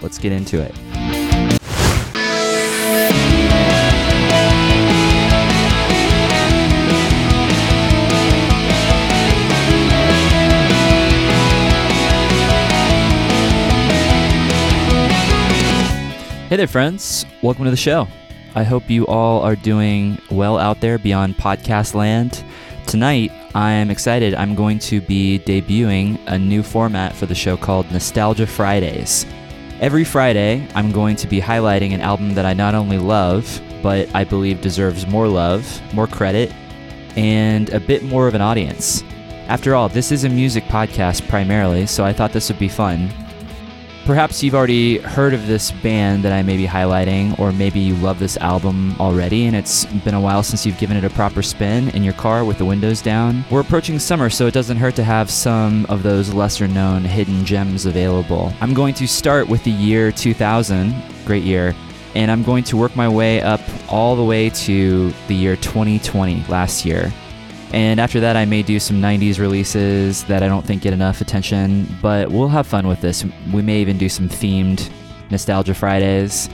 let's get into it. Hey there, friends. Welcome to the show. I hope you all are doing well out there beyond podcast land. Tonight, I am excited. I'm going to be debuting a new format for the show called Nostalgia Fridays. Every Friday, I'm going to be highlighting an album that I not only love, but I believe deserves more love, more credit, and a bit more of an audience. After all, this is a music podcast primarily, so I thought this would be fun. Perhaps you've already heard of this band that I may be highlighting, or maybe you love this album already and it's been a while since you've given it a proper spin in your car with the windows down. We're approaching summer, so it doesn't hurt to have some of those lesser known hidden gems available. I'm going to start with the year 2000, great year, and I'm going to work my way up all the way to the year 2020, last year. And after that, I may do some 90s releases that I don't think get enough attention, but we'll have fun with this. We may even do some themed Nostalgia Fridays.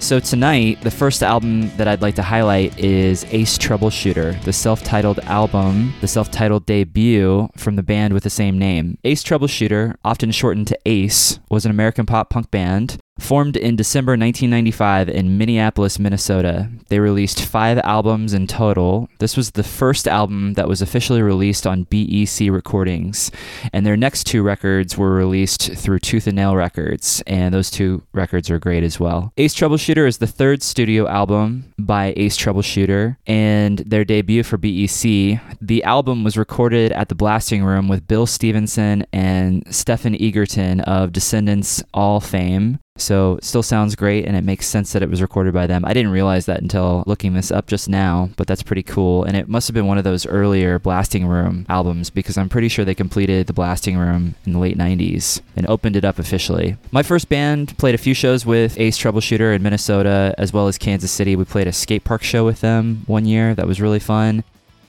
So, tonight, the first album that I'd like to highlight is Ace Troubleshooter, the self titled album, the self titled debut from the band with the same name. Ace Troubleshooter, often shortened to Ace, was an American pop punk band Formed in December 1995 in Minneapolis, Minnesota, they released five albums in total. This was the first album that was officially released on BEC Recordings, and their next two records were released through Tooth and Nail Records, and those two records are great as well. Ace Troubleshooter is the third studio album by Ace Troubleshooter, and their debut for BEC. The album was recorded at the Blasting Room with Bill Stevenson and Stephen Egerton of Descendents All fame. So it still sounds great and it makes sense that it was recorded by them. I didn't realize that until looking this up just now, but that's pretty cool. And it must have been one of those earlier Blasting Room albums because I'm pretty sure they completed the Blasting Room in the late 90s and opened it up officially. My first band played a few shows with Ace Troubleshooter in Minnesota as well as Kansas City. We played a skate park show with them one year. That was really fun.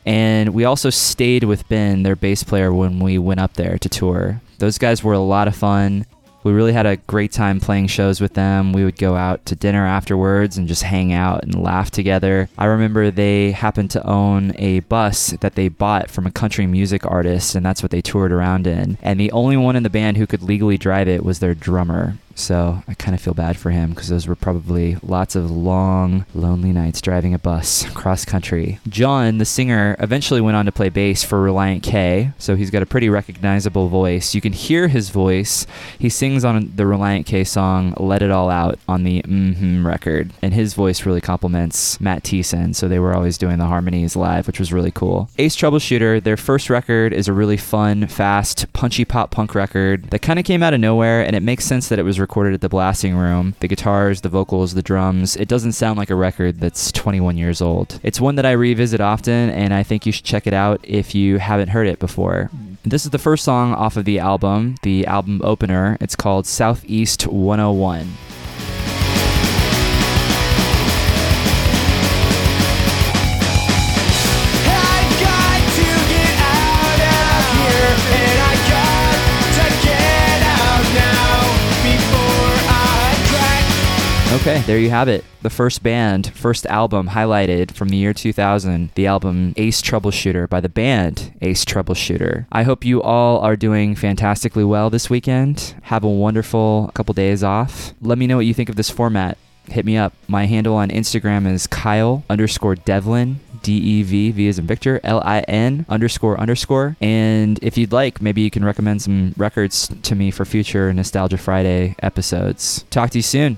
And we also stayed with Ben, their bass player, when we went up there to tour. Those guys were a lot of fun we really had a great time playing shows with them. We would go out to dinner afterwards and just hang out and laugh together. I remember they happened to own a bus that they bought from a country music artist, and that's what they toured around in. And the only one in the band who could legally drive it was their drummer. So I kind of feel bad for him because those were probably lots of long, lonely nights driving a bus cross country. John, the singer, eventually went on to play bass for Relient K, so he's got a pretty recognizable voice. You can hear his voice. He sings on the Relient K song Let It All Out on the mm-hmm record, and his voice really complements Matt Thiessen, so they were always doing the harmonies live, which was really cool. Ace Troubleshooter, their first record is a really fun, fast, punchy pop punk record that kind of came out of nowhere, and it makes sense that it was recorded at the blasting room. The guitars, the vocals, the drums, it doesn't sound like a record that's 21 years old. It's one that I revisit often, and I think you should check it out if you haven't heard it before. Mm-hmm. This is the first song off of the album, the album opener. It's called Southeast 101. Okay, there you have it. The first band, first album highlighted from the year 2000, the album Ace Troubleshooter by the band Ace Troubleshooter. I hope you all are doing fantastically well this weekend. Have a wonderful couple days off. Let me know what you think of this format. Hit me up. My handle on Instagram is Kyle underscore Devlin. D E V V as in Victor, L I N underscore underscore. And if you'd like, maybe you can recommend some records to me for future Nostalgia Friday episodes. Talk to you soon.